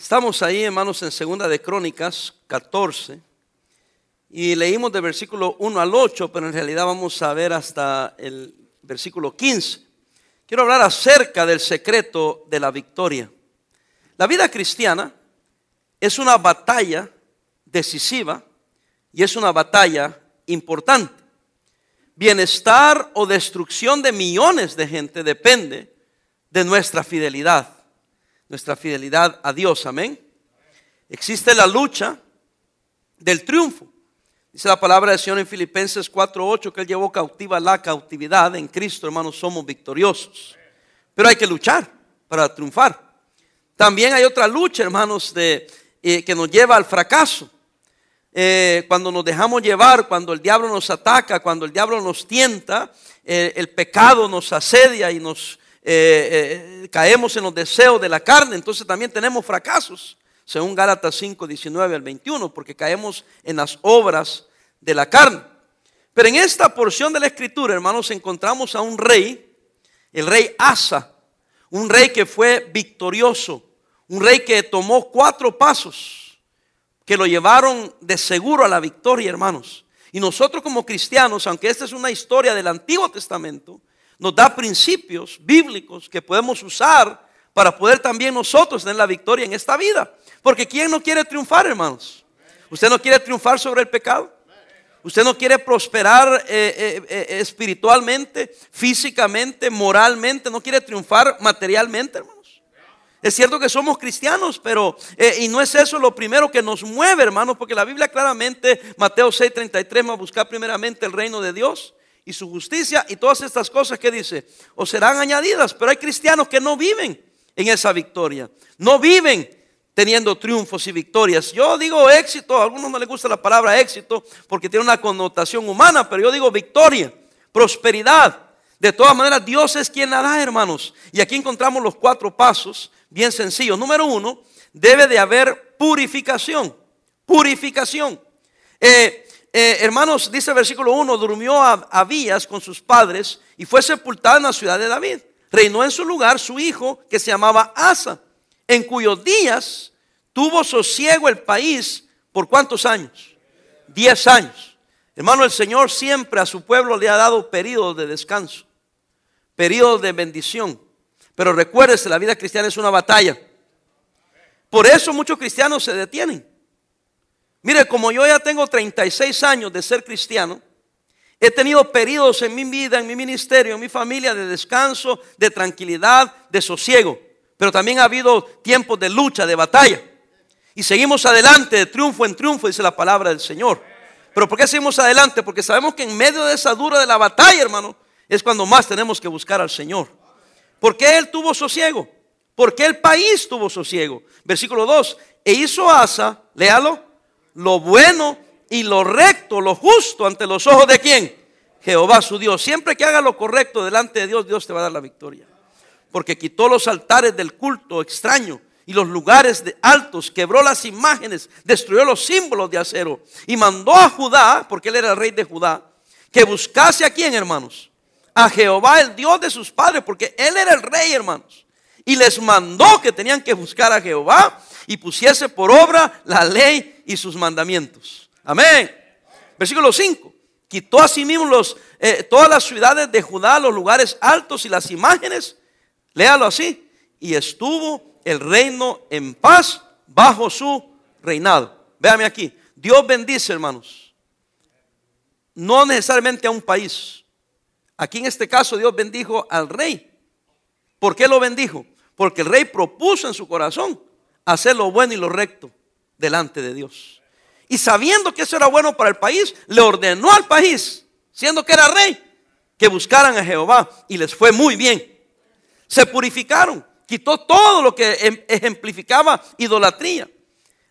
Estamos ahí, hermanos, en Segunda de Crónicas 14 y leímos de versículo 1 al 8, pero en realidad vamos a ver hasta el versículo 15. Quiero hablar acerca del secreto de la victoria. La vida cristiana es una batalla decisiva y es una batalla importante. Bienestar o destrucción de millones de gente depende de nuestra fidelidad nuestra fidelidad a Dios. Amén. Existe la lucha del triunfo. Dice la palabra del Señor en Filipenses 4:8 que Él llevó cautiva la cautividad. En Cristo, hermanos, somos victoriosos. Pero hay que luchar para triunfar. También hay otra lucha, hermanos, de, eh, que nos lleva al fracaso. Eh, cuando nos dejamos llevar, cuando el diablo nos ataca, cuando el diablo nos tienta, eh, el pecado nos asedia y nos eh, eh, caemos en los deseos de la carne, entonces también tenemos fracasos, según Gálatas 5, 19 al 21, porque caemos en las obras de la carne. Pero en esta porción de la escritura, hermanos, encontramos a un rey, el rey Asa, un rey que fue victorioso, un rey que tomó cuatro pasos que lo llevaron de seguro a la victoria, hermanos. Y nosotros como cristianos, aunque esta es una historia del Antiguo Testamento, nos da principios bíblicos que podemos usar para poder también nosotros tener la victoria en esta vida. Porque ¿quién no quiere triunfar, hermanos? ¿Usted no quiere triunfar sobre el pecado? ¿Usted no quiere prosperar eh, eh, eh, espiritualmente, físicamente, moralmente? ¿No quiere triunfar materialmente, hermanos? Es cierto que somos cristianos, pero y no es eso lo primero que nos mueve, hermanos, porque la Biblia claramente, Mateo 6:33, va a buscar primeramente el reino de Dios y su justicia y todas estas cosas que dice, o serán añadidas, pero hay cristianos que no viven en esa victoria, no viven teniendo triunfos y victorias. Yo digo éxito, a algunos no les gusta la palabra éxito porque tiene una connotación humana, pero yo digo victoria, prosperidad. De todas maneras, Dios es quien la da, hermanos. Y aquí encontramos los cuatro pasos bien sencillos. Número uno, debe de haber purificación. Purificación. Eh, eh, hermanos, dice el versículo 1, durmió Abías con sus padres y fue sepultado en la ciudad de David. Reinó en su lugar su hijo que se llamaba Asa, en cuyos días tuvo sosiego el país por cuántos años? Diez años. Hermano, el Señor siempre a su pueblo le ha dado periodos de descanso, periodos de bendición. Pero recuérdese, la vida cristiana es una batalla. Por eso muchos cristianos se detienen. Mire, como yo ya tengo 36 años de ser cristiano, he tenido periodos en mi vida, en mi ministerio, en mi familia de descanso, de tranquilidad, de sosiego. Pero también ha habido tiempos de lucha, de batalla. Y seguimos adelante, de triunfo en triunfo, dice la palabra del Señor. Pero ¿por qué seguimos adelante? Porque sabemos que en medio de esa dura de la batalla, hermano, es cuando más tenemos que buscar al Señor. ¿Por qué Él tuvo sosiego? ¿Por qué el país tuvo sosiego? Versículo 2. E hizo Asa, léalo, lo bueno y lo recto, lo justo ante los ojos de quién? Jehová su Dios. Siempre que haga lo correcto delante de Dios, Dios te va a dar la victoria. Porque quitó los altares del culto extraño y los lugares de altos, quebró las imágenes, destruyó los símbolos de acero y mandó a Judá, porque él era el rey de Judá, que buscase a quién, hermanos? A Jehová, el Dios de sus padres, porque él era el rey, hermanos. Y les mandó que tenían que buscar a Jehová y pusiese por obra la ley y sus mandamientos. Amén. Versículo 5. Quitó a sí los, eh, todas las ciudades de Judá, los lugares altos y las imágenes. Léalo así. Y estuvo el reino en paz bajo su reinado. Véame aquí. Dios bendice, hermanos. No necesariamente a un país. Aquí en este caso Dios bendijo al rey. ¿Por qué lo bendijo? Porque el rey propuso en su corazón hacer lo bueno y lo recto delante de Dios. Y sabiendo que eso era bueno para el país, le ordenó al país, siendo que era rey, que buscaran a Jehová. Y les fue muy bien. Se purificaron, quitó todo lo que em, ejemplificaba idolatría.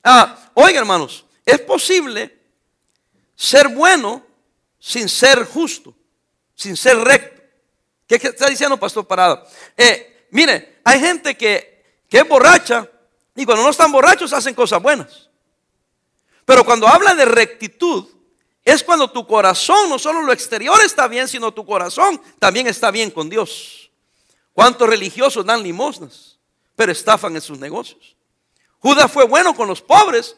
Ah, oiga hermanos, es posible ser bueno sin ser justo, sin ser recto. ¿Qué está diciendo Pastor Parada? Eh, mire, hay gente que, que es borracha y cuando no están borrachos hacen cosas buenas. Pero cuando habla de rectitud, es cuando tu corazón, no solo lo exterior está bien, sino tu corazón también está bien con Dios. ¿Cuántos religiosos dan limosnas, pero estafan en sus negocios? Judas fue bueno con los pobres,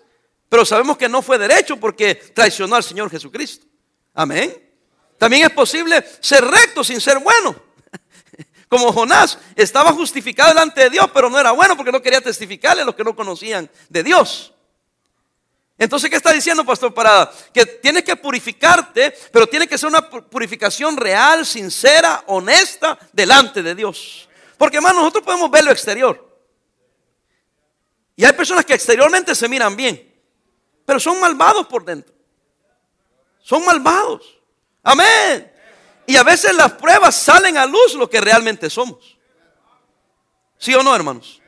pero sabemos que no fue derecho porque traicionó al Señor Jesucristo. Amén. También es posible ser recto sin ser bueno. Como Jonás estaba justificado delante de Dios, pero no era bueno porque no quería testificarle a los que no conocían de Dios. Entonces, ¿qué está diciendo, Pastor Parada? Que tienes que purificarte, pero tiene que ser una purificación real, sincera, honesta, delante de Dios. Porque, hermano, nosotros podemos ver lo exterior. Y hay personas que exteriormente se miran bien, pero son malvados por dentro. Son malvados. Amén. Y a veces las pruebas salen a luz lo que realmente somos. ¿Sí o no, hermanos?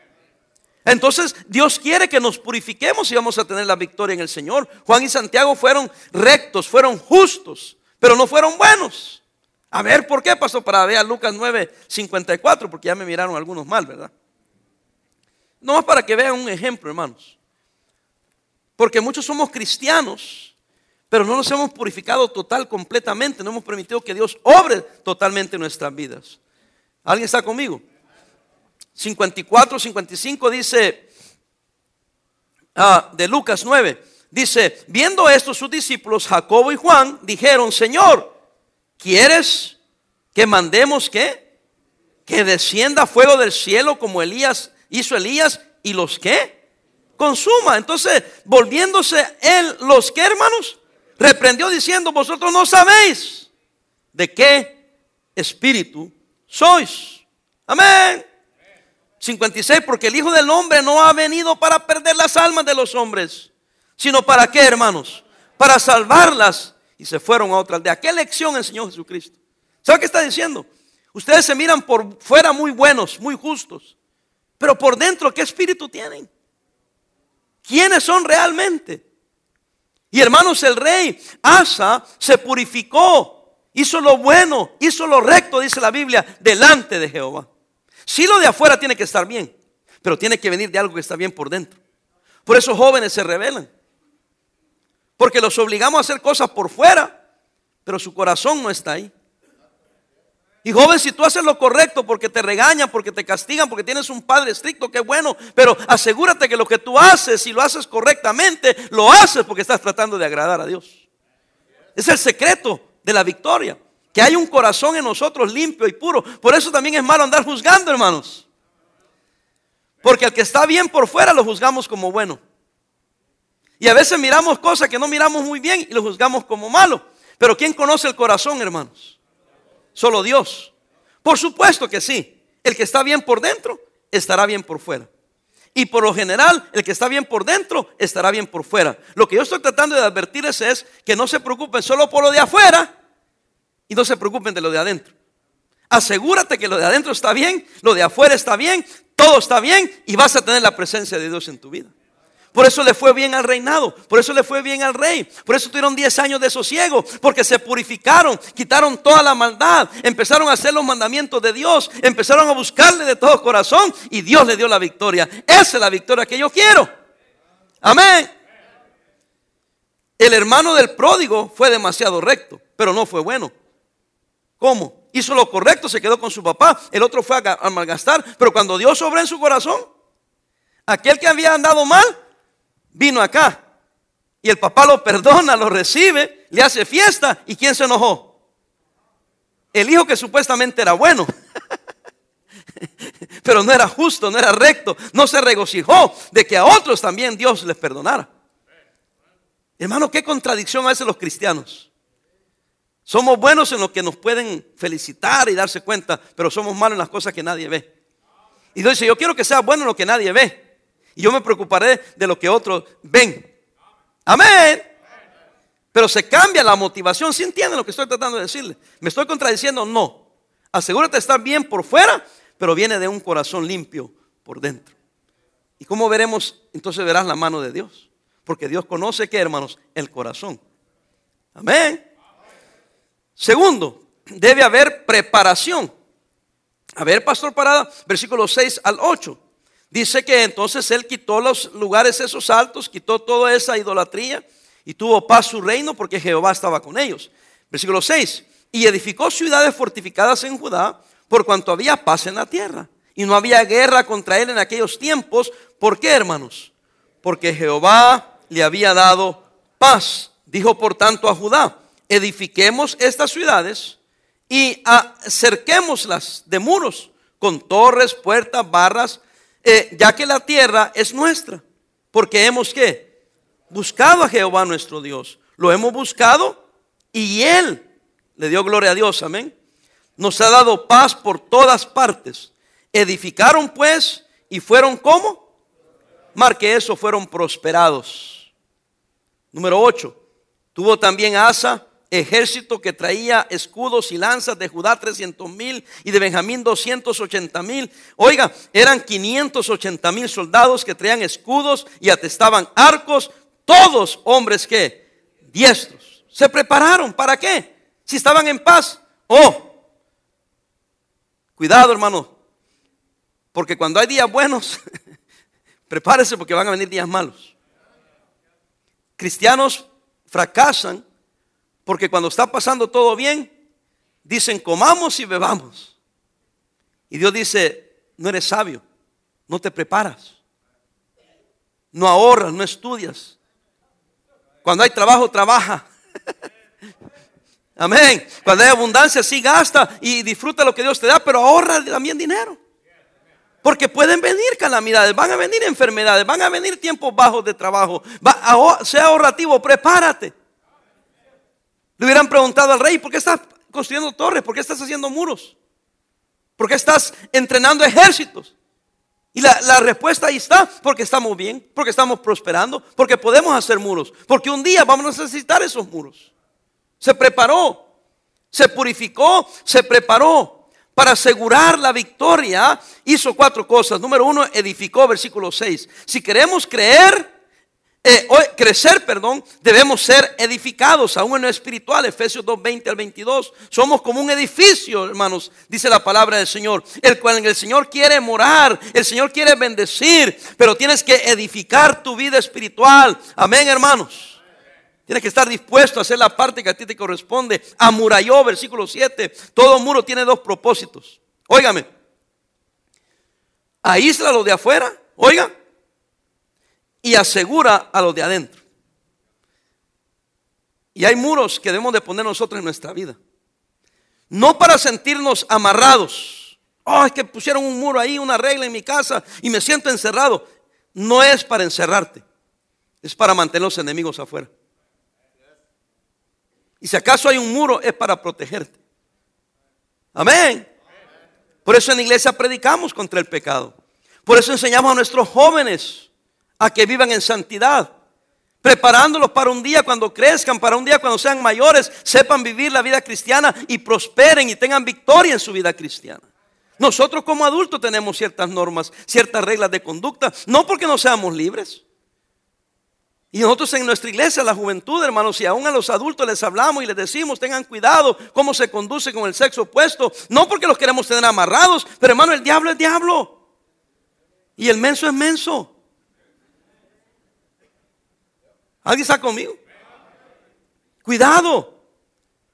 Entonces Dios quiere que nos purifiquemos y vamos a tener la victoria en el Señor. Juan y Santiago fueron rectos, fueron justos, pero no fueron buenos. A ver, ¿por qué pasó? Para ver a Lucas 9, 54, porque ya me miraron algunos mal, ¿verdad? No más para que vean un ejemplo, hermanos. Porque muchos somos cristianos, pero no nos hemos purificado total, completamente. No hemos permitido que Dios obre totalmente en nuestras vidas. ¿Alguien está conmigo? 54, 55 dice, ah, de Lucas 9, dice, viendo esto sus discípulos, Jacobo y Juan, dijeron, Señor, ¿quieres que mandemos qué? Que descienda fuego del cielo como Elías hizo Elías y los qué? Consuma. Entonces, volviéndose él, los que hermanos, reprendió diciendo, vosotros no sabéis de qué espíritu sois. Amén. 56, porque el Hijo del Hombre no ha venido para perder las almas de los hombres, sino para qué, hermanos? Para salvarlas. Y se fueron a otra aldea. ¿Qué lección enseñó Jesucristo? ¿Sabe qué está diciendo? Ustedes se miran por fuera muy buenos, muy justos, pero por dentro, ¿qué espíritu tienen? ¿Quiénes son realmente? Y hermanos, el rey Asa se purificó, hizo lo bueno, hizo lo recto, dice la Biblia, delante de Jehová. Si lo de afuera tiene que estar bien, pero tiene que venir de algo que está bien por dentro. Por eso jóvenes se rebelan. Porque los obligamos a hacer cosas por fuera, pero su corazón no está ahí. Y joven, si tú haces lo correcto porque te regañan, porque te castigan, porque tienes un padre estricto, qué bueno, pero asegúrate que lo que tú haces, si lo haces correctamente, lo haces porque estás tratando de agradar a Dios. Es el secreto de la victoria, que hay un corazón en nosotros limpio y puro. Por eso también es malo andar juzgando, hermanos. Porque al que está bien por fuera lo juzgamos como bueno. Y a veces miramos cosas que no miramos muy bien y lo juzgamos como malo. Pero ¿quién conoce el corazón, hermanos? Solo Dios. Por supuesto que sí. El que está bien por dentro estará bien por fuera. Y por lo general, el que está bien por dentro estará bien por fuera. Lo que yo estoy tratando de advertirles es que no se preocupen solo por lo de afuera y no se preocupen de lo de adentro. Asegúrate que lo de adentro está bien, lo de afuera está bien, todo está bien y vas a tener la presencia de Dios en tu vida. Por eso le fue bien al reinado, por eso le fue bien al rey, por eso tuvieron 10 años de sosiego, porque se purificaron, quitaron toda la maldad, empezaron a hacer los mandamientos de Dios, empezaron a buscarle de todo corazón y Dios le dio la victoria. Esa es la victoria que yo quiero. Amén. El hermano del pródigo fue demasiado recto, pero no fue bueno. ¿Cómo? Hizo lo correcto, se quedó con su papá, el otro fue a malgastar, pero cuando Dios obró en su corazón, aquel que había andado mal, vino acá. Y el papá lo perdona, lo recibe, le hace fiesta. ¿Y quién se enojó? El hijo que supuestamente era bueno. Pero no era justo, no era recto. No se regocijó de que a otros también Dios les perdonara. Hermano, qué contradicción hacen los cristianos. Somos buenos en lo que nos pueden felicitar y darse cuenta, pero somos malos en las cosas que nadie ve. Y Dios dice, yo quiero que sea bueno en lo que nadie ve. Y yo me preocuparé de lo que otros ven. Amén. Pero se cambia la motivación. ¿Sí entienden lo que estoy tratando de decirle? ¿Me estoy contradiciendo? No. Asegúrate de estar bien por fuera, pero viene de un corazón limpio por dentro. ¿Y cómo veremos? Entonces verás la mano de Dios. Porque Dios conoce que, hermanos, el corazón. Amén. Segundo, debe haber preparación. A ver, Pastor Parada, versículos 6 al 8. Dice que entonces él quitó los lugares esos altos, quitó toda esa idolatría y tuvo paz su reino porque Jehová estaba con ellos. Versículo 6. Y edificó ciudades fortificadas en Judá por cuanto había paz en la tierra. Y no había guerra contra él en aquellos tiempos. ¿Por qué, hermanos? porque Jehová le había dado paz. Dijo por tanto a Judá, edifiquemos estas ciudades y acerquémoslas de muros con torres, puertas, barras, eh, ya que la tierra es nuestra, porque hemos que buscado a Jehová nuestro Dios, lo hemos buscado y él le dio gloria a Dios, amén. Nos ha dado paz por todas partes. Edificaron pues y fueron como, marque eso, fueron prosperados. Número 8. Tuvo también Asa ejército que traía escudos y lanzas de Judá 300 mil y de Benjamín 280 mil. Oiga, eran 580 mil soldados que traían escudos y atestaban arcos, todos hombres que diestros. Se prepararon, ¿para qué? Si estaban en paz. Oh, cuidado hermano, porque cuando hay días buenos, prepárese porque van a venir días malos. Cristianos fracasan porque cuando está pasando todo bien, dicen comamos y bebamos. Y Dios dice, no eres sabio, no te preparas, no ahorras, no estudias. Cuando hay trabajo, trabaja. Amén. Cuando hay abundancia, sí gasta y disfruta lo que Dios te da, pero ahorra también dinero. Porque pueden venir calamidades, van a venir enfermedades, van a venir tiempos bajos de trabajo. sea ahorrativo, prepárate. Le hubieran preguntado al rey, ¿por qué estás construyendo torres? ¿Por qué estás haciendo muros? ¿Por qué estás entrenando ejércitos? Y la, respuesta ahí está, porque estamos bien, porque estamos prosperando, porque podemos hacer muros, porque un día vamos a necesitar esos muros. Se preparó, se purificó, se preparó para asegurar la victoria, hizo cuatro cosas. Número uno, edificó, versículo 6. Si queremos creer, eh, crecer, perdón, debemos ser edificados, aún en lo espiritual, Efesios 2, 20 al 22. Somos como un edificio, hermanos, dice la palabra del Señor, el cual el Señor quiere morar, el Señor quiere bendecir, pero tienes que edificar tu vida espiritual. Amén, hermanos. Tienes que estar dispuesto a hacer la parte que a ti te corresponde. Amuralló, versículo 7. Todo muro tiene dos propósitos. Óigame. Aísla a los de afuera, oiga, y asegura a los de adentro. Y hay muros que debemos de poner nosotros en nuestra vida. No para sentirnos amarrados. Oh, es que pusieron un muro ahí, una regla en mi casa y me siento encerrado. No es para encerrarte. Es para mantener los enemigos afuera. Y si acaso hay un muro, es para protegerte. Amén. Por eso en la iglesia predicamos contra el pecado. Por eso enseñamos a nuestros jóvenes a que vivan en santidad. Preparándolos para un día cuando crezcan, para un día cuando sean mayores, sepan vivir la vida cristiana y prosperen y tengan victoria en su vida cristiana. Nosotros como adultos tenemos ciertas normas, ciertas reglas de conducta, no porque no seamos libres, y nosotros en nuestra iglesia, la juventud, hermanos, y aún a los adultos les hablamos y les decimos, tengan cuidado cómo se conduce con el sexo opuesto. No porque los queremos tener amarrados, pero hermano, el diablo es diablo. Y el menso es menso. ¿Alguien está conmigo? Cuidado.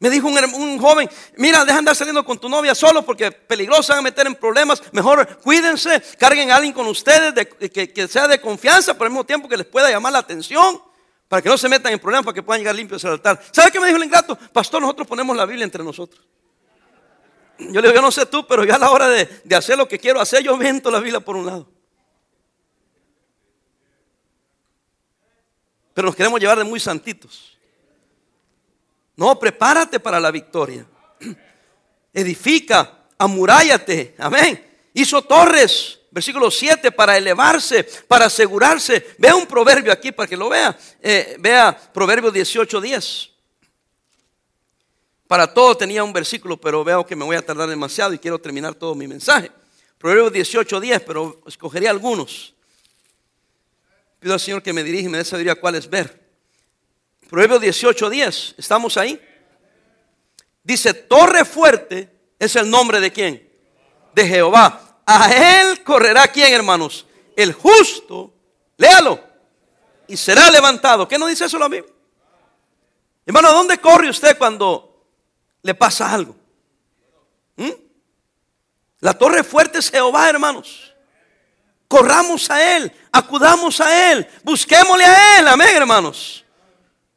Me dijo un, joven, mira, deja de andar saliendo con tu novia solo porque peligroso, van a meter en problemas. Mejor cuídense, carguen a alguien con ustedes que, sea de confianza, pero al mismo tiempo que les pueda llamar la atención, para que no se metan en problemas, para que puedan llegar limpios al altar. ¿Sabe qué me dijo el ingrato? Pastor, nosotros ponemos la Biblia entre nosotros. Yo le digo, yo no sé tú, pero yo a la hora de, de hacer lo que quiero hacer, yo vento la Biblia por un lado. Pero nos queremos llevar de muy santitos. No, prepárate para la victoria. Edifica, amurállate. Amén. Hizo torres, versículo 7, para elevarse, para asegurarse. Vea un proverbio aquí para que lo vea. Eh, vea Proverbio 18, 10. Para todo tenía un versículo, pero veo que me voy a tardar demasiado y quiero terminar todo mi mensaje. Proverbio 18, 10, pero escogería algunos. Pido al Señor que me dirija y me dé sabiduría cuáles ver. Proverbios 18, 10. ¿Estamos ahí? Dice, torre fuerte es el nombre de quién? De Jehová. A él correrá quién, hermanos? El justo. Léalo. Y será levantado. ¿Qué no dice eso la Biblia? Hermano, ¿a dónde corre usted cuando le pasa algo? ¿Mm? La torre fuerte es Jehová, hermanos. Corramos a Él, acudamos a Él, busquémosle a Él, amén hermanos.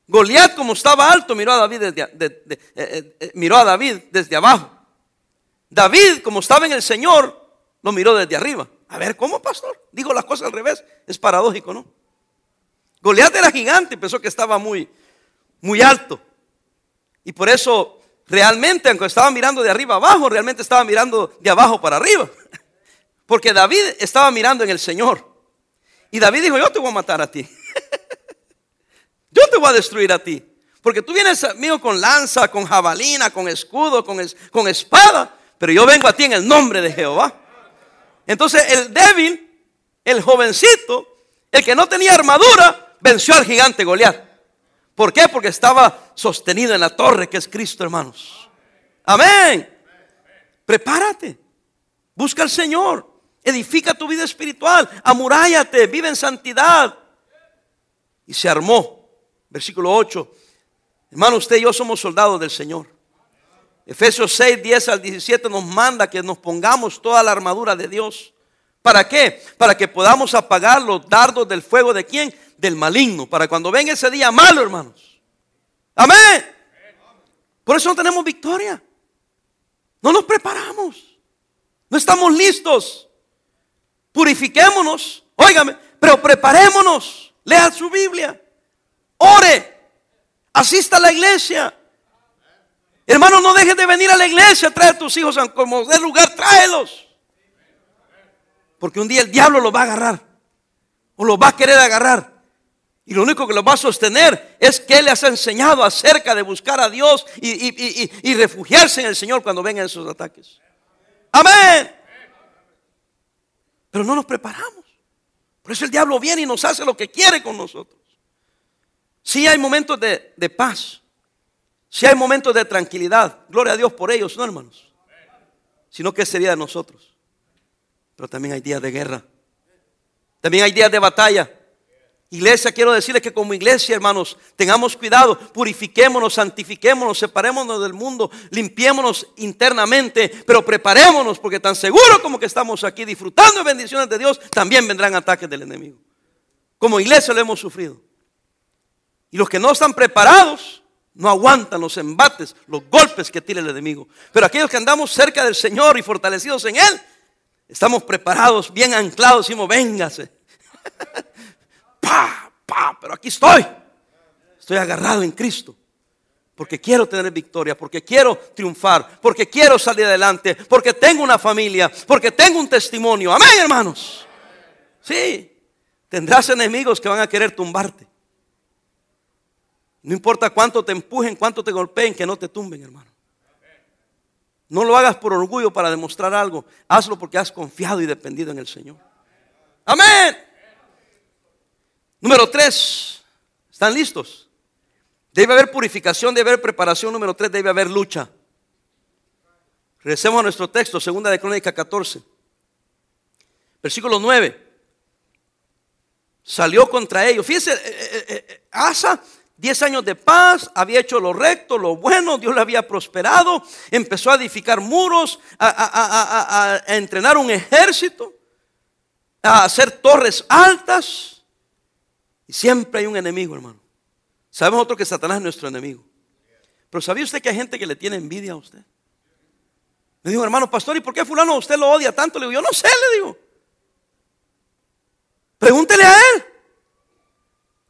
Goliat como estaba alto miró a David desde, eh, eh, eh, miró a David desde abajo. David como estaba en el Señor lo miró desde arriba. A ver, ¿cómo pastor? Digo las cosas al revés, es paradójico, ¿no? Goliat era gigante, pensó que estaba muy, muy alto. Y por eso realmente, aunque estaba mirando de arriba abajo, realmente estaba mirando de abajo para arriba. Porque David estaba mirando en el Señor. Y David dijo, yo te voy a matar a ti. yo te voy a destruir a ti. Porque tú vienes mío con lanza, con jabalina, con escudo, con, con espada. Pero yo vengo a ti en el nombre de Jehová. Entonces el débil, el jovencito, el que no tenía armadura, venció al gigante Goliat. ¿Por qué? Porque estaba sostenido en la torre que es Cristo, hermanos. Amén. Prepárate. Busca al Señor. Edifica tu vida espiritual. Amuráyate. Vive en santidad. Y se armó. Versículo 8. Hermano, usted y yo somos soldados del Señor. Efesios 6, 10 al 17 nos manda que nos pongamos toda la armadura de Dios. ¿Para qué? Para que podamos apagar los dardos del fuego de quién? Del maligno. Para cuando venga ese día malo, hermanos. Amén. Por eso no tenemos victoria. No nos preparamos. No estamos listos. Purifiquémonos. Óigame, pero preparémonos. Lea su Biblia. Ore. Asista a la iglesia. Hermano, no dejes de venir a la iglesia. Trae a tus hijos como de lugar. Tráelos. Porque un día el diablo los va a agarrar. O los va a querer agarrar. Y lo único que los va a sostener es que Él les ha enseñado acerca de buscar a Dios y, refugiarse en el Señor cuando vengan esos ataques. Amén. Pero no nos preparamos. Por eso el diablo viene y nos hace lo que quiere con nosotros. Si hay momentos de, paz. Si hay momentos de tranquilidad. Gloria a Dios por ellos, no hermanos. Sino que sería de nosotros. Pero también hay días de guerra. También hay días de batalla. Iglesia, quiero decirles que como iglesia, hermanos, tengamos cuidado, purifiquémonos, santifiquémonos, separémonos del mundo, limpiémonos internamente, pero preparémonos, porque tan seguro como que estamos aquí disfrutando de bendiciones de Dios, también vendrán ataques del enemigo. Como iglesia lo hemos sufrido. Y los que no están preparados, no aguantan los embates, los golpes que tira el enemigo. Pero aquellos que andamos cerca del Señor y fortalecidos en Él, Estamos preparados, bien anclados, decimos, véngase. pero aquí estoy. Estoy agarrado en Cristo. Porque quiero tener victoria, porque quiero triunfar, porque quiero salir adelante, porque tengo una familia, porque tengo un testimonio. Amén, hermanos. Sí, tendrás enemigos que van a querer tumbarte. No importa cuánto te empujen, cuánto te golpeen, que no te tumben, hermano. No lo hagas por orgullo para demostrar algo. Hazlo porque has confiado y dependido en el Señor. Amén. Número tres. ¿Están listos? Debe haber purificación, debe haber preparación. Número tres, debe haber lucha. Regresemos a nuestro texto, segunda de Crónica 14. Versículo 9. Salió contra ellos. Fíjense, eh, eh, eh, Asa Diez años de paz, había hecho lo recto, lo bueno, Dios le había prosperado, empezó a edificar muros, a, entrenar un ejército, a hacer torres altas. Siempre hay un enemigo, hermano. Sabemos otro que Satanás es nuestro enemigo. Pero ¿sabía usted que hay gente que le tiene envidia a usted? Le digo, hermano pastor, ¿y por qué fulano usted lo odia tanto? Le digo, yo no sé, le digo. Pregúntele a él.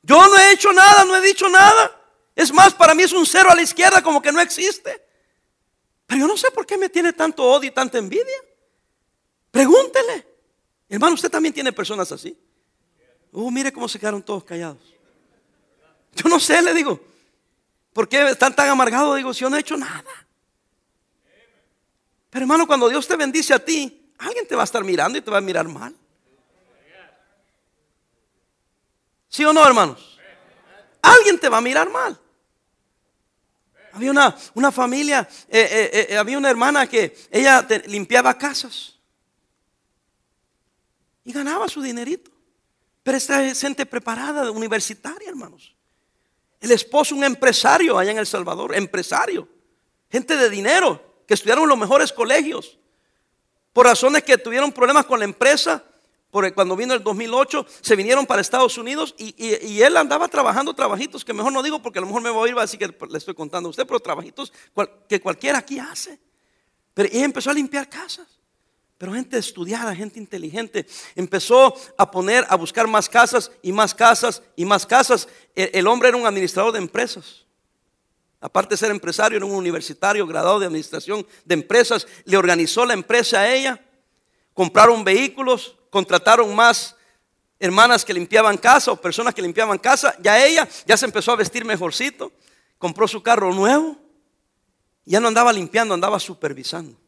Yo no he hecho nada, no he dicho nada. Es más, para mí es un cero a la izquierda como que no existe. Pero yo no sé por qué me tiene tanto odio y tanta envidia. Pregúntele. Hermano, usted también tiene personas así. Uh, mire cómo se quedaron todos callados. Yo no sé, le digo. ¿Por qué están tan amargados? Digo, si yo no he hecho nada. Pero hermano, cuando Dios te bendice a ti, alguien te va a estar mirando y te va a mirar mal. ¿Sí o no, hermanos? Alguien te va a mirar mal. Había una, una familia, eh, eh, eh, había una hermana que ella limpiaba casas y ganaba su dinerito. Pero esta gente preparada, universitaria, hermanos. El esposo, un empresario allá en El Salvador, empresario. Gente de dinero, que estudiaron los mejores colegios. Por razones que tuvieron problemas con la empresa, Porque cuando vino el 2008, se vinieron para Estados Unidos y, él andaba trabajando trabajitos que mejor no digo porque a lo mejor me voy a ir, así que le estoy contando a usted, pero trabajitos que cualquiera aquí hace. Pero y empezó a limpiar casas. Pero gente estudiada, gente inteligente, empezó a poner, a buscar más casas y más casas y más casas. El, hombre era un administrador de empresas. Aparte de ser empresario, era un universitario graduado de administración de empresas. Le organizó la empresa a ella. Compraron vehículos, contrataron más hermanas que limpiaban casa o personas que limpiaban casa. Ya ella ya se empezó a vestir mejorcito. Compró su carro nuevo. Ya no andaba limpiando, andaba supervisando.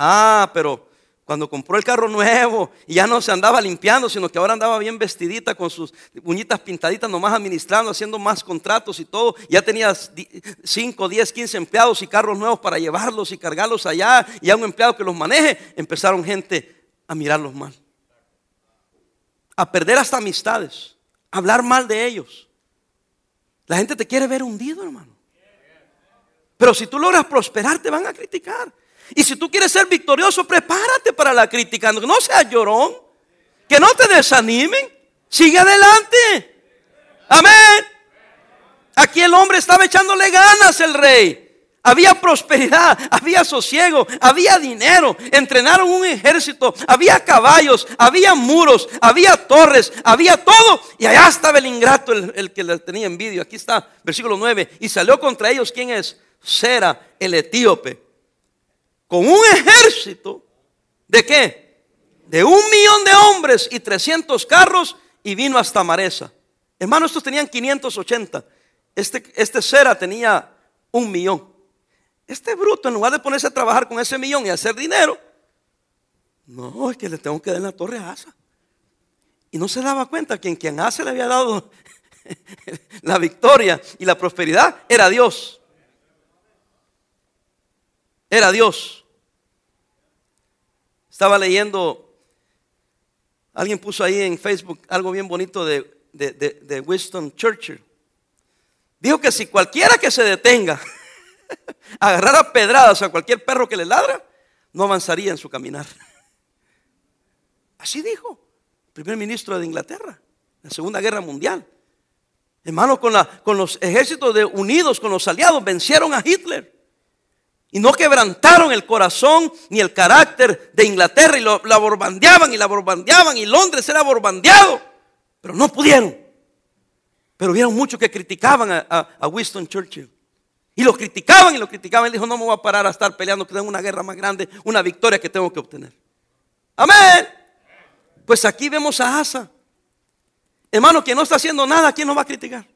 Ah, pero cuando compró el carro nuevo y ya no se andaba limpiando, sino que ahora andaba bien vestidita con sus uñitas pintaditas, nomás administrando, haciendo más contratos y todo. Ya tenía 5, 10, 15 empleados y carros nuevos para llevarlos y cargarlos allá y a un empleado que los maneje. Empezaron gente a mirarlos mal, a perder hasta amistades, a hablar mal de ellos. La gente te quiere ver hundido, hermano. Pero si tú logras prosperar, te van a criticar. Y si tú quieres ser victorioso, prepárate para la crítica. No seas llorón. Que no te desanimen. Sigue adelante. Amén. Aquí el hombre estaba echándole ganas, el rey. Había prosperidad, había sosiego, había dinero. Entrenaron un ejército, había caballos, había muros, había torres, había todo. Y allá estaba el ingrato, el, que le tenía envidia. Aquí está, versículo 9. Y salió contra ellos, ¿quién es? Sera, el etíope con un ejército de qué? De un millón de hombres y 300 carros y vino hasta Maresa. Hermanos, estos tenían 580. Este, este Cera tenía un millón. Este bruto, en lugar de ponerse a trabajar con ese millón y hacer dinero, no, es que le tengo que dar la torre a Asa. Y no se daba cuenta que en quien Asa le había dado la victoria y la prosperidad era Dios era Dios. Estaba leyendo, alguien puso ahí en Facebook algo bien bonito de, de, Winston Churchill. Dijo que si cualquiera que se detenga agarrara pedradas a cualquier perro que le ladra, no avanzaría en su caminar. Así dijo el primer ministro de Inglaterra, la Segunda Guerra Mundial. Hermano, con, la, con los ejércitos de unidos, con los aliados, vencieron a Hitler. Y no quebrantaron el corazón ni el carácter de Inglaterra y la borbandeaban y la borbandeaban y Londres era borbandeado. Pero no pudieron. Pero vieron muchos que criticaban a, Winston Churchill. Y lo criticaban y lo criticaban. Él dijo, no me voy a parar a estar peleando, que tengo una guerra más grande, una victoria que tengo que obtener. Amén. Pues aquí vemos a Asa. Hermano, que no está haciendo nada, ¿quién nos va a criticar?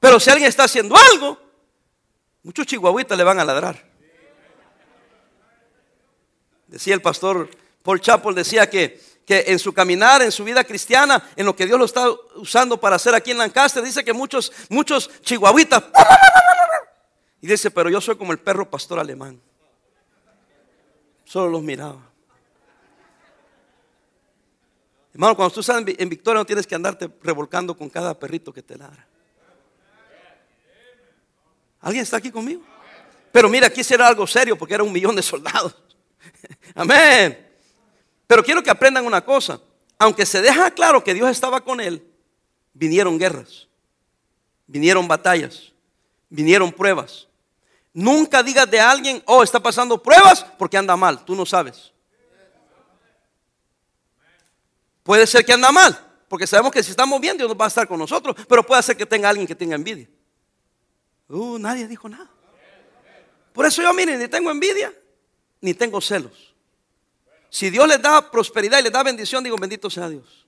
Pero si alguien está haciendo algo, Muchos chihuahuitas le van a ladrar. Decía el pastor Paul Chappell, decía que, que en su caminar, en su vida cristiana, en lo que Dios lo está usando para hacer aquí en Lancaster, dice que muchos, muchos chihuahuitas. Y dice, pero yo soy como el perro pastor alemán. Solo los miraba. Hermano, cuando tú sales en Victoria no tienes que andarte revolcando con cada perrito que te ladra. ¿Alguien está aquí conmigo? Pero mira, aquí será algo serio porque era un millón de soldados. Amén. Pero quiero que aprendan una cosa. Aunque se deja claro que Dios estaba con él, vinieron guerras, vinieron batallas, vinieron pruebas. Nunca digas de alguien, oh, está pasando pruebas porque anda mal. Tú no sabes. Puede ser que anda mal, porque sabemos que si estamos bien, Dios va a estar con nosotros, pero puede ser que tenga alguien que tenga envidia. Uh, nadie dijo nada. Por eso yo, miren, ni tengo envidia, ni tengo celos. Si Dios les da prosperidad y les da bendición, digo, bendito sea Dios.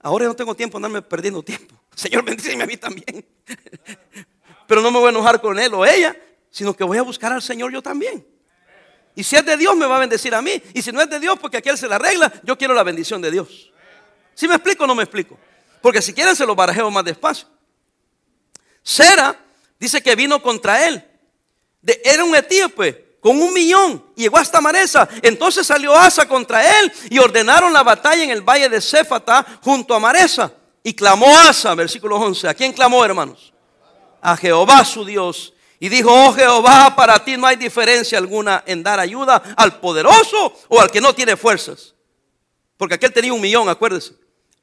Ahora no tengo tiempo andarme perdiendo tiempo. Señor, bendíceme a mí también. Pero no me voy a enojar con él o ella, sino que voy a buscar al Señor yo también. Y si es de Dios, me va a bendecir a mí. Y si no es de Dios, porque aquel se la arregla, yo quiero la bendición de Dios. ¿Si me explico o no me explico? Porque si quieren, se lo barajeo más despacio. Sera dice que vino contra él. De, era un etíope con un millón llegó hasta Maresa. Entonces salió Asa contra él y ordenaron la batalla en el valle de Céfata junto a Maresa. Y clamó Asa, versículo 11. ¿A quién clamó, hermanos? A Jehová su Dios. Y dijo, oh Jehová, para ti no hay diferencia alguna en dar ayuda al poderoso o al que no tiene fuerzas. Porque aquel tenía un millón, acuérdese.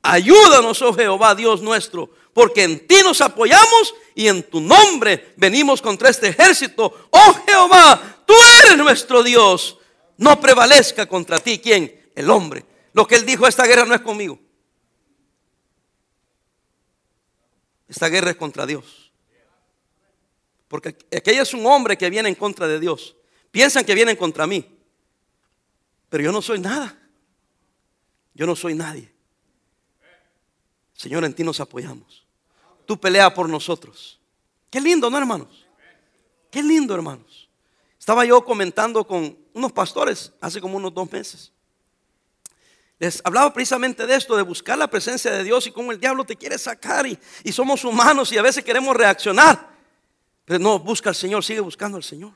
Ayúdanos, oh Jehová, Dios nuestro, porque en ti nos apoyamos y en tu nombre venimos contra este ejército. Oh Jehová, tú eres nuestro Dios. No prevalezca contra ti, ¿quién? El hombre. Lo que él dijo, esta guerra no es conmigo. Esta guerra es contra Dios. Porque aquella es un hombre que viene en contra de Dios. Piensan que vienen contra mí. Pero yo no soy nada. Yo no soy nadie. Señor, en ti nos apoyamos. Tú peleas por nosotros. Qué lindo, ¿no, hermanos? Qué lindo, hermanos. Estaba yo comentando con unos pastores hace como unos dos meses. Les hablaba precisamente de esto, de buscar la presencia de Dios y cómo el diablo te quiere sacar y, y somos humanos y a veces queremos reaccionar. Pero no, busca al Señor, sigue buscando al Señor.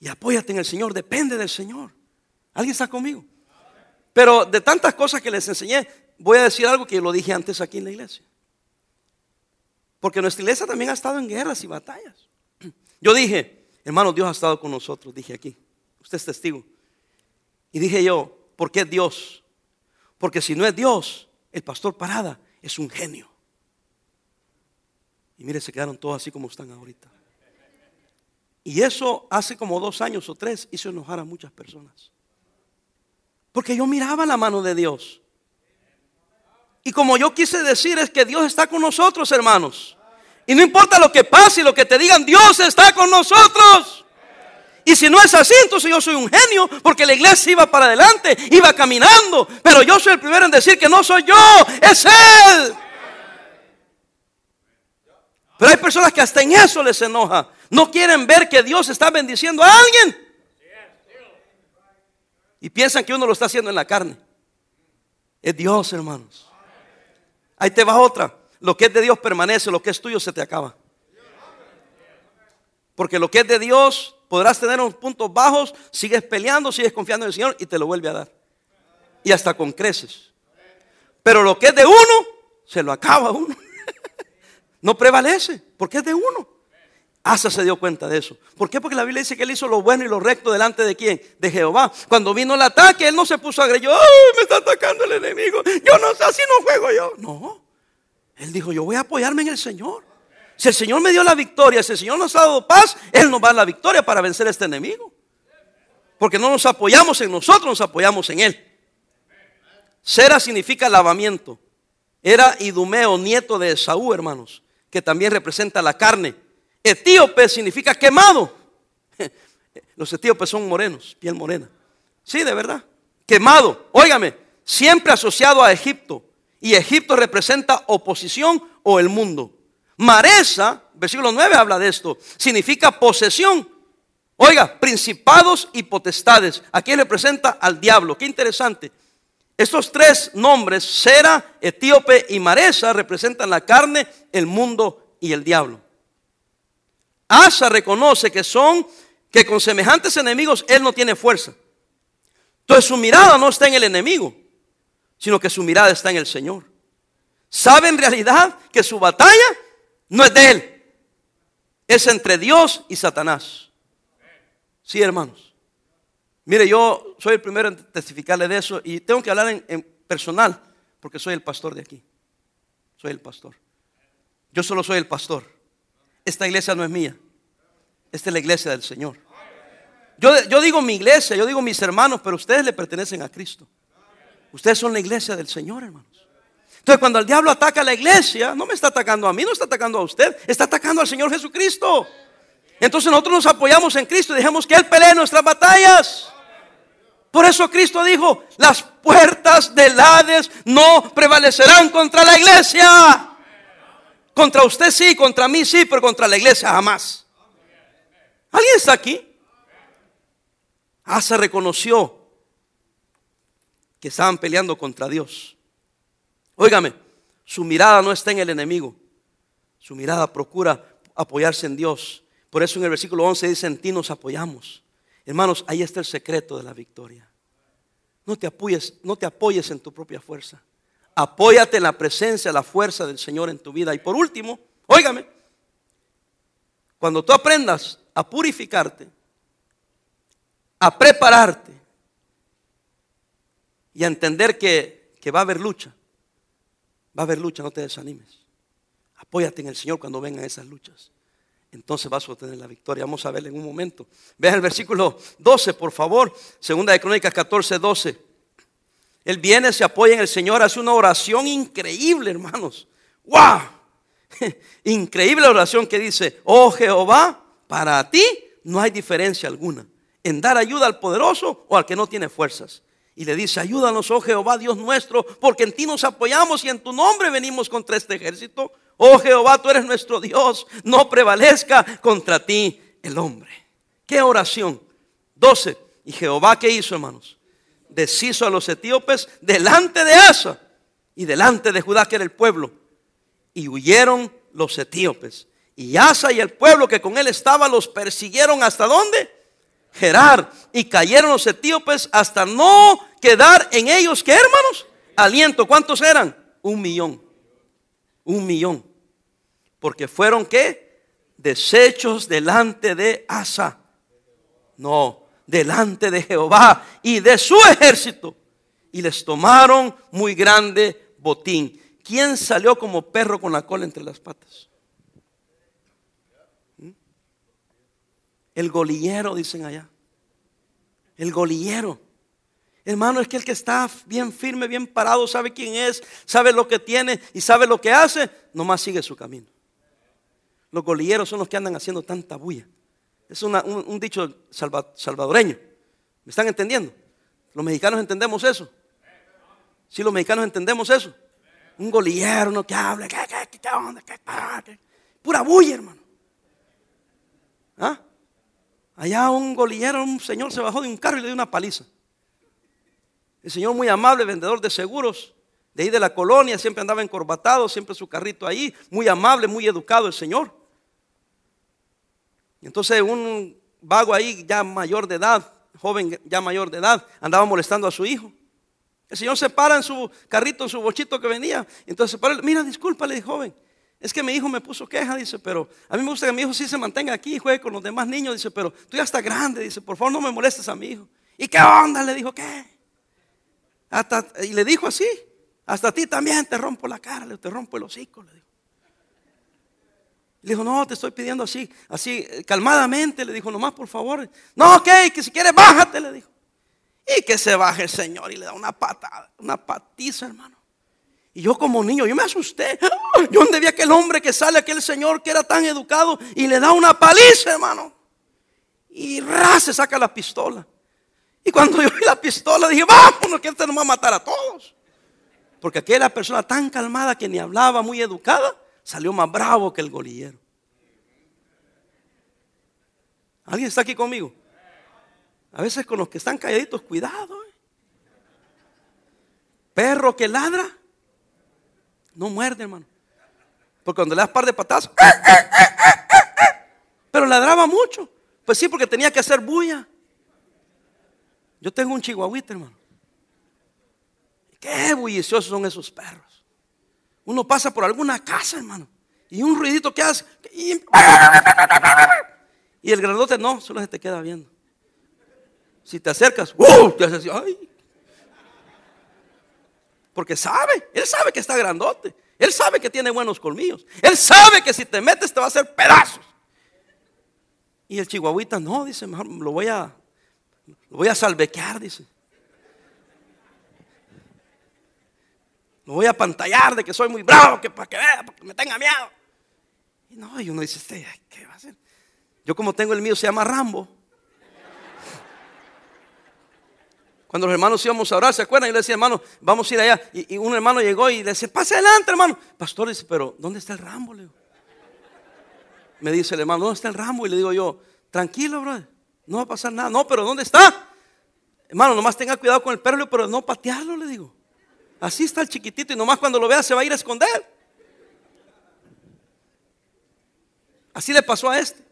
Y apóyate en el Señor, depende del Señor. ¿Alguien está conmigo? Pero de tantas cosas que les enseñé, voy a decir algo que lo dije antes aquí en la iglesia. Porque nuestra iglesia también ha estado en guerras y batallas. Yo dije, hermano, Dios ha estado con nosotros, dije aquí. Usted es testigo. Y dije yo, ¿por qué Dios? Porque si no es Dios, el pastor Parada es un genio. Y mire, se quedaron todos así como están ahorita. Y eso hace como dos años o tres hizo enojar a muchas personas. Porque yo miraba la mano de Dios. Y como yo quise decir es que Dios está con nosotros, hermanos. Y no importa lo que pase y lo que te digan, Dios está con nosotros. Y si no es así, entonces yo soy un genio, porque la iglesia iba para adelante, iba caminando. Pero yo soy el primero en decir que no soy yo, es Él. Pero hay personas que hasta en eso les enoja. No quieren ver que Dios está bendiciendo a alguien. Y piensan que uno lo está haciendo en la carne. Es Dios, hermanos. Ahí te va otra. Lo que es de Dios permanece, lo que es tuyo se te acaba. Porque lo que es de Dios, podrás tener unos puntos bajos, sigues peleando, sigues confiando en el Señor y te lo vuelve a dar. Y hasta con creces. Pero lo que es de uno, se lo acaba uno. No prevalece, porque es de uno. Asa se dio cuenta de eso. ¿Por qué? Porque la Biblia dice que él hizo lo bueno y lo recto delante de quién? De Jehová. Cuando vino el ataque, él no se puso a ¡ay, me está atacando el enemigo! Yo no sé, así no juego yo. No. Él dijo, yo voy a apoyarme en el Señor. Si el Señor me dio la victoria, si el Señor nos ha dado paz, Él nos va a dar la victoria para vencer a este enemigo. Porque no nos apoyamos en nosotros, nos apoyamos en Él. Sera significa lavamiento. Era Idumeo, nieto de Esaú, hermanos que también representa la carne. Etíope significa quemado. Los etíopes son morenos, piel morena. Sí, de verdad. Quemado. Óigame, siempre asociado a Egipto. Y Egipto representa oposición o el mundo. Maresa, versículo 9 habla de esto, significa posesión. Oiga, principados y potestades. Aquí representa al diablo. Qué interesante. Estos tres nombres, Sera, Etíope y Maresa, representan la carne, el mundo y el diablo. Asa reconoce que son, que con semejantes enemigos él no tiene fuerza. Entonces su mirada no está en el enemigo, sino que su mirada está en el Señor. Sabe en realidad que su batalla no es de él, es entre Dios y Satanás. Sí, hermanos. Mire, yo soy el primero en testificarle de eso y tengo que hablar en, personal porque soy el pastor de aquí. Soy el pastor. Yo solo soy el pastor. Esta iglesia no es mía. Esta es la iglesia del Señor. Yo, yo, digo mi iglesia, yo digo mis hermanos, pero ustedes le pertenecen a Cristo. Ustedes son la iglesia del Señor, hermanos. Entonces, cuando el diablo ataca a la iglesia, no me está atacando a mí, no está atacando a usted, está atacando al Señor Jesucristo. Entonces nosotros nos apoyamos en Cristo y dejamos que Él pelee nuestras batallas. Por eso Cristo dijo, las puertas del Hades no prevalecerán contra la iglesia. Contra usted sí, contra mí sí, pero contra la iglesia jamás. ¿Alguien está aquí? Asa reconoció que estaban peleando contra Dios. Óigame, su mirada no está en el enemigo. Su mirada procura apoyarse en Dios. Por eso en el versículo 11 dice, en ti nos apoyamos. Hermanos, ahí está el secreto de la victoria. No te apoyes, no te apoyes en tu propia fuerza. Apóyate en la presencia, la fuerza del Señor en tu vida. Y por último, óigame, Cuando tú aprendas a purificarte, a prepararte y a entender que, que va a haber lucha, va a haber lucha, no te desanimes. Apóyate en el Señor cuando vengan esas luchas. Entonces vas a obtener la victoria. Vamos a ver en un momento. Vean el versículo 12, por favor. Segunda de Crónicas 14, 12. Él viene, se apoya en el Señor, hace una oración increíble, hermanos. ¡Wow! Increíble oración que dice, oh Jehová, para ti no hay diferencia alguna en dar ayuda al poderoso o al que no tiene fuerzas. Y le dice, ayúdanos, oh Jehová, Dios nuestro, porque en ti nos apoyamos y en tu nombre venimos contra este ejército. Oh Jehová, tú eres nuestro Dios, no prevalezca contra ti el hombre. ¿Qué oración? 12. ¿Y Jehová qué hizo, hermanos? Deshizo a los etíopes delante de Asa y delante de Judá, que era el pueblo. Y huyeron los etíopes. Y Asa y el pueblo que con él estaba los persiguieron hasta dónde? Gerar. Y cayeron los etíopes hasta no quedar en ellos, ¿qué hermanos? Aliento. ¿Cuántos eran? Un millón. Un millón. Porque fueron qué? Desechos delante de Asa. No, delante de Jehová y de su ejército. Y les tomaron muy grande botín. ¿Quién salió como perro con la cola entre las patas? ¿Mm? El golillero, dicen allá. El golillero. Hermano, es que el que está bien firme, bien parado, sabe quién es, sabe lo que tiene y sabe lo que hace, nomás sigue su camino. Los golilleros son los que andan haciendo tanta bulla. Es un, dicho salvadoreño. ¿Me están entendiendo? Los mexicanos entendemos eso. Si los mexicanos entendemos eso. Un golillero, no que hable, ¿qué, qué, qué onda? ¿Qué, Pura bulla, hermano. ¿Ah? Allá un golillero, un señor se bajó de un carro y le dio una paliza. El señor muy amable, vendedor de seguros, de ahí de la colonia, siempre andaba encorbatado, siempre su carrito ahí, muy amable, muy educado el señor. Entonces un vago ahí, ya mayor de edad, joven ya mayor de edad, andaba molestando a su hijo. El señor se para en su carrito, en su bochito que venía. Entonces se para, mira, disculpa, le dijo, joven. Es que mi hijo me puso queja, dice, pero a mí me gusta que mi hijo sí se mantenga aquí y juegue con los demás niños, dice, pero tú ya estás grande, dice, por favor no me molestes a mi hijo. ¿Y qué onda? Le dijo, ¿qué? y le dijo así, hasta a ti también te rompo la cara, te rompo el hocico, le dijo. Le dijo, no, te estoy pidiendo así, así, calmadamente, le dijo, nomás por favor. No, ok, que si quieres bájate, le dijo. Y que se baje el Señor y le da una patada, una patiza, hermano. Y yo como niño, yo me asusté. Yo donde vi aquel hombre que sale, aquel señor que era tan educado y le da una paliza, hermano. Y ra, se saca la pistola. Y cuando yo vi la pistola dije, vámonos, que este nos va a matar a todos. Porque aquella persona tan calmada que ni hablaba, muy educada, salió más bravo que el golillero. ¿Alguien está aquí conmigo? A veces con los que están calladitos, cuidado. ¿eh? Perro que ladra, no muerde, hermano. Porque cuando le das par de patas, pero ladraba mucho. Pues sí, porque tenía que hacer bulla. Yo tengo un chihuahuita, hermano. Qué bulliciosos son esos perros. Uno pasa por alguna casa, hermano, y un ruidito que hace. Y, el grandote no, solo se te queda viendo. Si te acercas, ¡uh! te haces ¡ay! Porque sabe, él sabe que está grandote. Él sabe que tiene buenos colmillos. Él sabe que si te metes te va a hacer pedazos. Y el chihuahuita no, dice, lo voy a lo voy a salvequear, dice. Lo voy a pantallar de que soy muy bravo, que para que vea, para que me tenga miedo. Y no, y uno dice, este, ¿qué va a hacer? Yo como tengo el mío, se llama Rambo. Cuando los hermanos íbamos a orar, ¿se acuerdan? Yo le decía, hermano, vamos a ir allá. Y, un hermano llegó y le decía, pase adelante, hermano. Pastor dice, pero ¿dónde está el Rambo? Le Me dice el hermano, ¿dónde está el Rambo? Y le digo yo, tranquilo, brother. No va a pasar nada. No, pero ¿dónde está? Hermano, nomás tenga cuidado con el perro, pero no patearlo, le digo. Así está el chiquitito y nomás cuando lo vea se va a ir a esconder. Así le pasó a este.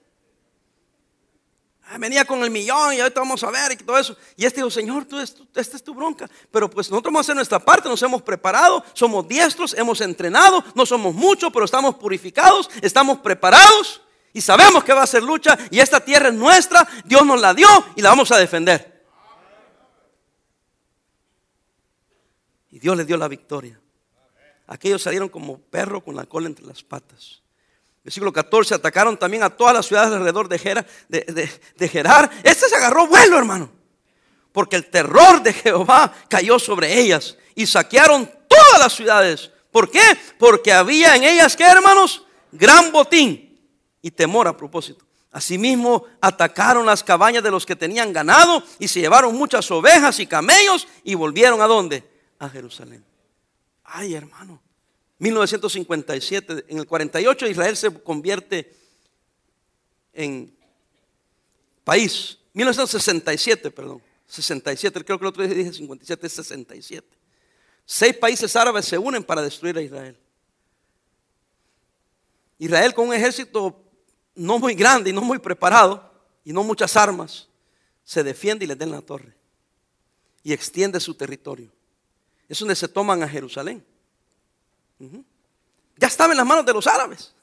Ah, venía con el millón y ahorita vamos a ver y todo eso. Y este dijo, Señor, tú, esta es tu bronca. Pero pues nosotros vamos a hacer nuestra parte, nos hemos preparado, somos diestros, hemos entrenado, no somos muchos, pero estamos purificados, estamos preparados. Y sabemos que va a ser lucha y esta tierra es nuestra, Dios nos la dio y la vamos a defender. Y Dios le dio la victoria. Aquellos salieron como perro con la cola entre las patas. Versículo 14, atacaron también a todas las ciudades alrededor de, Gerar. De, Gerar. Este se agarró vuelo, hermano. Porque el terror de Jehová cayó sobre ellas y saquearon todas las ciudades. ¿Por qué? Porque había en ellas, ¿qué hermanos? Gran botín y temor a propósito. Asimismo, atacaron las cabañas de los que tenían ganado y se llevaron muchas ovejas y camellos y volvieron a dónde? Jerusalén. Ay, hermano. 1957, en el 48 Israel se convierte en país. 1967, perdón. 67, creo que el otro día dije 57, es 67. Seis países árabes se unen para destruir a Israel. Israel con un ejército no muy grande y no muy preparado y no muchas armas, se defiende y le den la torre. Y extiende su territorio. Es donde se toman a Jerusalén. Ya estaba en las manos de los árabes.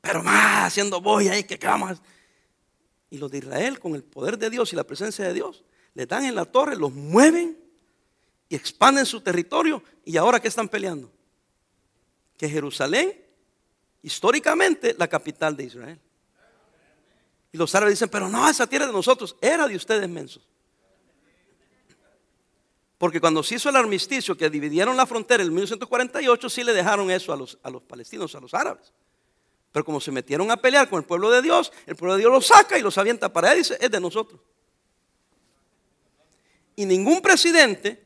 Pero más haciendo boya ahí que vamos. Y los de Israel, con el poder de Dios y la presencia de Dios, le dan en la torre, los mueven y expanden su territorio. ¿Y ahora qué están peleando? Que Jerusalén, históricamente, la capital de Israel. Y los árabes dicen, pero no, esa tierra de nosotros era de ustedes mensos. Porque cuando se hizo el armisticio que dividieron la frontera en 1948, sí le dejaron eso a los, a los palestinos, a los árabes. Pero como se metieron a pelear con el pueblo de Dios, el pueblo de Dios los saca y los avienta para él y dice, es de nosotros. Y ningún presidente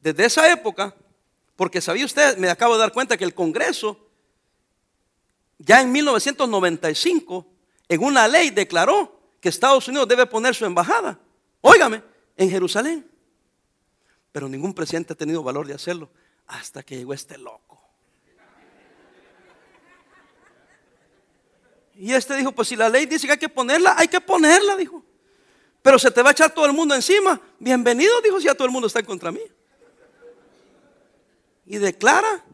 desde esa época, porque sabía usted, me acabo de dar cuenta que el Congreso ya en 1995 en una ley declaró que Estados Unidos debe poner su embajada, óigame, en Jerusalén. Pero ningún presidente ha tenido valor de hacerlo hasta que llegó este loco. Y este dijo, pues si la ley dice que hay que ponerla, hay que ponerla, dijo. Pero se te va a echar todo el mundo encima. Bienvenido, dijo, si ya todo el mundo está en contra mí. Y declara,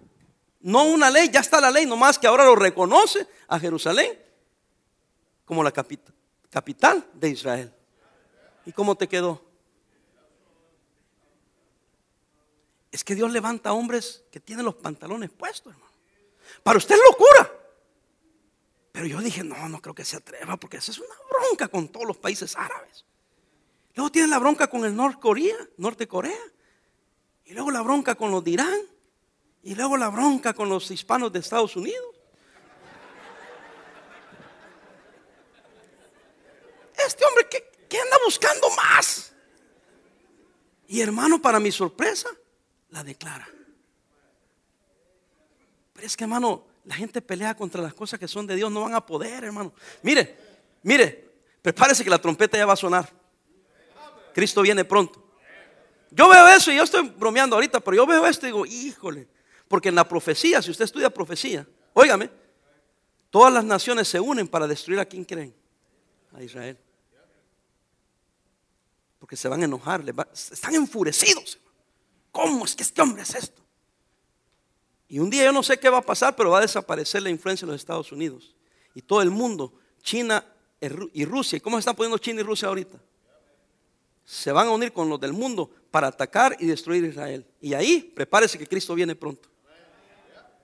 no una ley, ya está la ley, nomás que ahora lo reconoce a Jerusalén como la capital de Israel. ¿Y cómo te quedó? Es que Dios levanta hombres que tienen los pantalones puestos, hermano. Para usted es locura. Pero yo dije, no, no creo que se atreva, porque esa es una bronca con todos los países árabes. Luego tiene la bronca con el Norte Corea, Norte Corea. Y luego la bronca con los de Irán. Y luego la bronca con los hispanos de Estados Unidos. Este hombre, ¿qué, qué anda buscando más? Y hermano, para mi sorpresa, la declara. Pero es que, hermano, la gente pelea contra las cosas que son de Dios, no van a poder, hermano. Mire, mire, prepárese que la trompeta ya va a sonar. Cristo viene pronto. Yo veo eso y yo estoy bromeando ahorita, pero yo veo esto y digo, híjole, porque en la profecía, si usted estudia profecía, óigame, todas las naciones se unen para destruir a quien creen, a Israel. Porque se van a enojar, están enfurecidos. ¿Cómo es que este hombre es esto? Y un día yo no sé qué va a pasar, pero va a desaparecer la influencia de los Estados Unidos. Y todo el mundo, China y Rusia. ¿Cómo se están poniendo China y Rusia ahorita? Se van a unir con los del mundo para atacar y destruir Israel. Y ahí prepárese que Cristo viene pronto.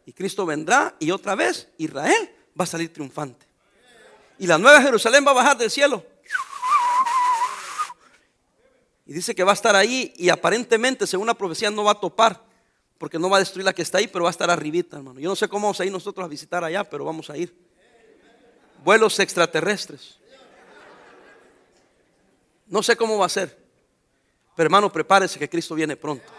Y Cristo vendrá y otra vez Israel va a salir triunfante. Y la nueva Jerusalén va a bajar del cielo y dice que va a estar ahí y aparentemente, según la profecía, no va a topar, porque no va a destruir la que está ahí, pero va a estar arribita, hermano. Yo no sé cómo vamos a ir nosotros a visitar allá, pero vamos a ir. Vuelos extraterrestres. No sé cómo va a ser. Pero hermano, prepárese que Cristo viene pronto.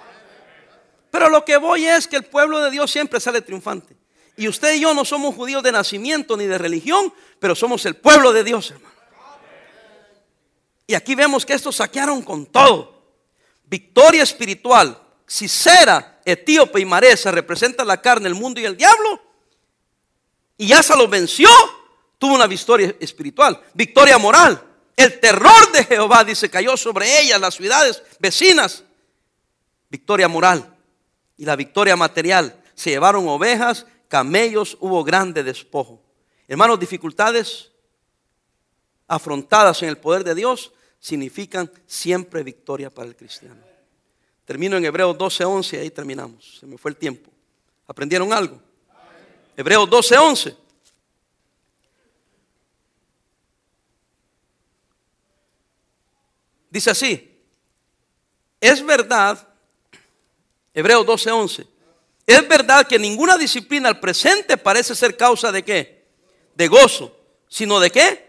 Pero lo que voy es que el pueblo de Dios siempre sale triunfante. Y usted y yo no somos judíos de nacimiento ni de religión, pero somos el pueblo de Dios, hermano. Y aquí vemos que estos saquearon con todo. Victoria espiritual. Sisera, etíope y Maresa representa la carne, el mundo y el diablo. Y Asa lo venció. Tuvo una victoria espiritual. Victoria moral. El terror de Jehová, dice, cayó sobre ellas, las ciudades vecinas. Victoria moral. Y la victoria material. Se llevaron ovejas, camellos, hubo grande despojo. Hermanos, dificultades afrontadas en el poder de Dios significan siempre victoria para el cristiano. Termino en Hebreos 12:11 y ahí terminamos. Se me fue el tiempo. ¿Aprendieron algo? Hebreos 12:11. Dice así, es verdad, Hebreos 12:11, es verdad que ninguna disciplina al presente parece ser causa de qué? De gozo, sino de qué?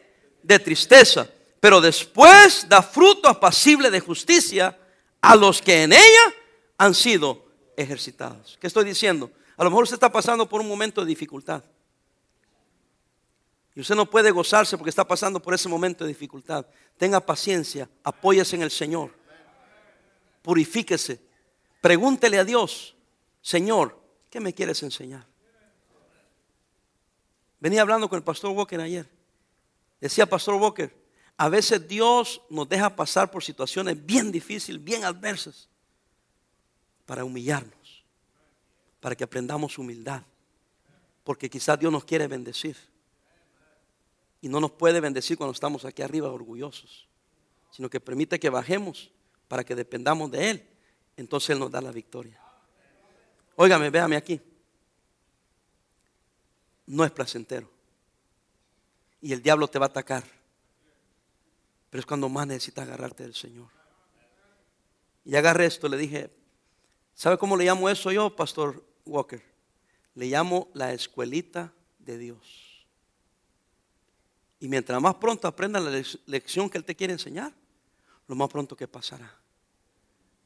De tristeza. Pero después da fruto apacible de justicia a los que en ella han sido ejercitados. ¿Qué estoy diciendo? A lo mejor usted está pasando por un momento de dificultad. Y usted no puede gozarse porque está pasando por ese momento de dificultad. Tenga paciencia, apóyese en el Señor. Purifíquese. Pregúntele a Dios, Señor, ¿qué me quieres enseñar? Venía hablando con el pastor Walker ayer. Decía Pastor Walker, a veces Dios nos deja pasar por situaciones bien difíciles, bien adversas, para humillarnos, para que aprendamos humildad, porque quizás Dios nos quiere bendecir. Y no nos puede bendecir cuando estamos aquí arriba orgullosos, sino que permite que bajemos para que dependamos de Él. Entonces Él nos da la victoria. Óigame, véame aquí. No es placentero. Y el diablo te va a atacar. Pero es cuando más necesitas agarrarte del Señor. Y agarré esto, le dije, ¿sabe cómo le llamo eso yo, Pastor Walker? Le llamo la escuelita de Dios. Y mientras más pronto aprenda la lección que Él te quiere enseñar, lo más pronto que pasará.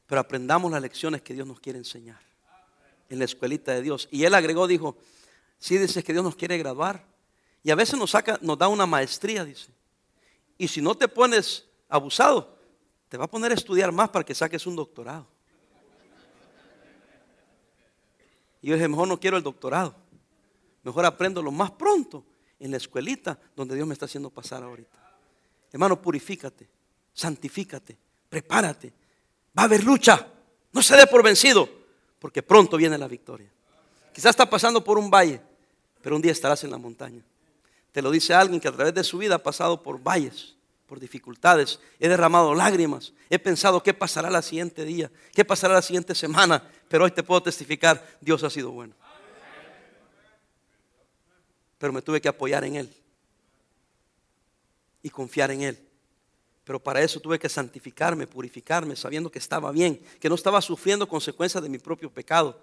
Pero aprendamos las lecciones que Dios nos quiere enseñar en la escuelita de Dios. Y Él agregó, dijo, si dices que Dios nos quiere graduar, y a veces nos saca, da una maestría, dice. Y si no te pones abusado, te va a poner a estudiar más para que saques un doctorado. Y yo dije, mejor no quiero el doctorado. Mejor aprendo lo más pronto en la escuelita donde Dios me está haciendo pasar ahorita. Hermano, purifícate, santifícate, prepárate. Va a haber lucha. No se dé por vencido, porque pronto viene la victoria. Quizás está pasando por un valle, pero un día estarás en la montaña. Te lo dice alguien que a través de su vida ha pasado por valles, por dificultades. He derramado lágrimas. He pensado qué pasará el siguiente día, qué pasará la siguiente semana. Pero hoy te puedo testificar, Dios ha sido bueno pero me tuve que apoyar en Él y confiar en Él. Pero para eso tuve que santificarme, purificarme, sabiendo que estaba bien, que no estaba sufriendo consecuencias de mi propio pecado,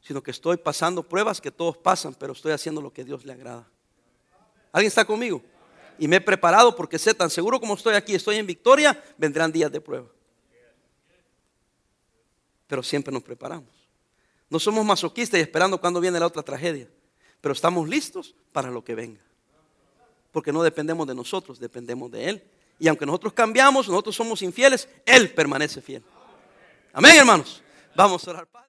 sino que estoy pasando pruebas que todos pasan, pero estoy haciendo lo que Dios le agrada. ¿Alguien está conmigo? Y me he preparado porque sé tan seguro como estoy aquí, estoy en victoria, vendrán días de prueba. Pero siempre nos preparamos. No somos masoquistas y esperando cuando viene la otra tragedia pero estamos listos para lo que venga. Porque no dependemos de nosotros, dependemos de Él. Y aunque nosotros cambiamos, nosotros somos infieles, Él permanece fiel. Amén, hermanos. Vamos a orar.